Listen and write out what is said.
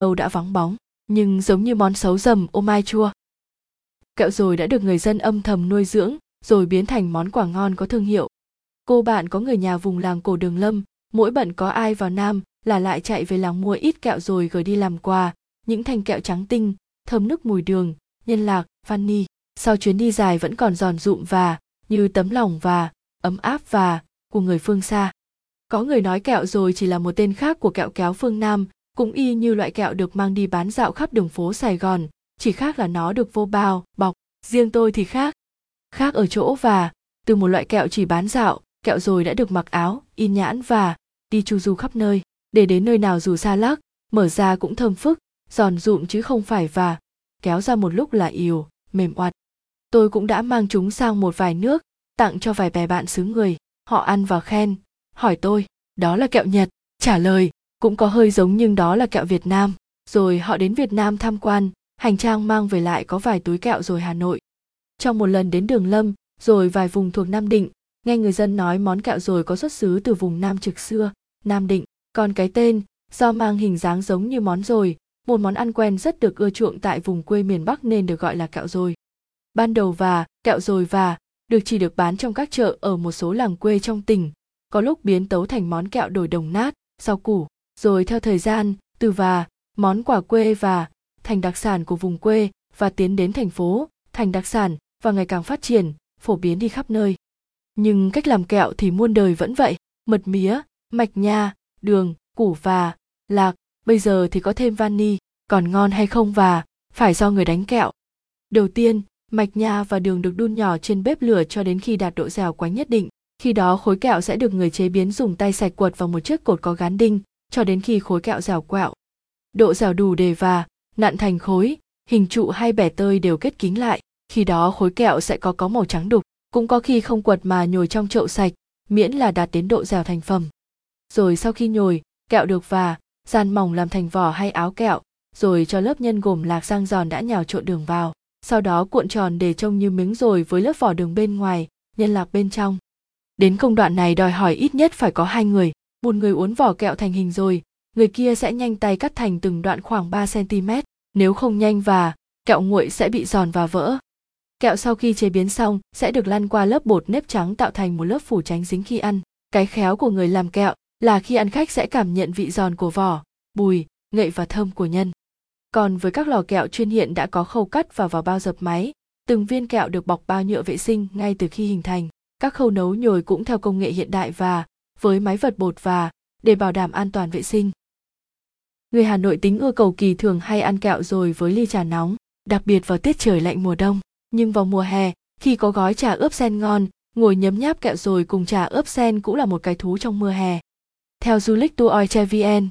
đâu đã vắng bóng, nhưng giống như món xấu dầm ô mai chua. Kẹo rồi đã được người dân âm thầm nuôi dưỡng, rồi biến thành món quà ngon có thương hiệu. Cô bạn có người nhà vùng làng cổ đường lâm, mỗi bận có ai vào nam là lại chạy về làng mua ít kẹo rồi gửi đi làm quà, những thanh kẹo trắng tinh, thơm nức mùi đường, nhân lạc vani sau chuyến đi dài vẫn còn giòn rụm và, như tấm lòng và, ấm áp và, của người phương xa. Có người nói kẹo rồi chỉ là một tên khác của kẹo kéo phương nam cũng y như loại kẹo được mang đi bán dạo khắp đường phố sài gòn, chỉ khác là nó được vô bao bọc, riêng tôi thì khác. Khác ở chỗ và, từ một loại kẹo chỉ bán dạo, kẹo rồi đã được mặc áo in nhãn và, đi chu du khắp nơi. Để đến nơi nào dù xa lắc, mở ra cũng thơm phức, giòn rụm chứ không phải và, kéo ra một lúc là yếu mềm oặt. Tôi cũng đã mang chúng sang một vài nước, tặng cho vài bè bạn xứ người, họ ăn và khen, hỏi tôi, đó là kẹo nhật? Trả lời cũng có hơi giống nhưng đó là kẹo việt nam. Rồi họ đến việt nam tham quan, hành trang mang về lại có vài túi kẹo rồi hà nội. Trong một lần đến đường lâm, rồi vài vùng thuộc nam định, nghe người dân nói món kẹo rồi có xuất xứ từ vùng nam trực xưa, nam định. Còn cái tên, do mang hình dáng giống như món rồi, một món ăn quen rất được ưa chuộng tại vùng quê miền bắc nên được gọi là kẹo rồi. Ban đầu và, kẹo rồi và, được chỉ được bán trong các chợ ở một số làng quê trong tỉnh, có lúc biến tấu thành món kẹo đổi đồng nát, rau củ rồi theo thời gian, từ và, món quà quê và, thành đặc sản của vùng quê và tiến đến thành phố, thành đặc sản và ngày càng phát triển, phổ biến đi khắp nơi. Nhưng cách làm kẹo thì muôn đời vẫn vậy, mật mía, mạch nha, đường, củ và, lạc, bây giờ thì có thêm vani, còn ngon hay không và, phải do người đánh kẹo. Đầu tiên, mạch nha và đường được đun nhỏ trên bếp lửa cho đến khi đạt độ dẻo quánh nhất định. Khi đó khối kẹo sẽ được người chế biến dùng tay sạch quật vào một chiếc cột có gắn đinh cho đến khi khối kẹo dẻo quẹo độ dẻo đủ để và, nặn thành khối, hình trụ hay bẻ tơi đều kết kính lại. Khi đó khối kẹo sẽ có có màu trắng đục, cũng có khi không quật mà nhồi trong chậu sạch, miễn là đạt đến độ dẻo thành phẩm. Rồi sau khi nhồi, kẹo được và gian mỏng làm thành vỏ hay áo kẹo, rồi cho lớp nhân gồm lạc rang giòn đã nhào trộn đường vào. Sau đó cuộn tròn để trông như miếng rồi với lớp vỏ đường bên ngoài, nhân lạc bên trong. Đến công đoạn này đòi hỏi ít nhất phải có hai người một người uốn vỏ kẹo thành hình rồi, người kia sẽ nhanh tay cắt thành từng đoạn khoảng 3 cm nếu không nhanh và kẹo nguội sẽ bị giòn và vỡ. Kẹo sau khi chế biến xong, sẽ được lăn qua lớp bột nếp trắng tạo thành một lớp phủ tránh dính khi ăn. Cái khéo của người làm kẹo là khi ăn khách sẽ cảm nhận vị giòn của vỏ, bùi, ngậy và thơm của nhân. Còn với các lò kẹo chuyên hiện đã có khâu cắt và vào bao dập máy, từng viên kẹo được bọc bao nhựa vệ sinh ngay từ khi hình thành. Các khâu nấu nhồi cũng theo công nghệ hiện đại và với máy vật bột và để bảo đảm an toàn vệ sinh. Người hà nội tính ưa cầu kỳ thường hay ăn kẹo rồi với ly trà nóng, đặc biệt vào tiết trời lạnh mùa đông. Nhưng vào mùa hè, khi có gói trà ướp sen ngon, ngồi nhấm nháp kẹo rồi cùng trà ướp sen cũng là một cái thú trong mưa hè. Theo du lịch tour vn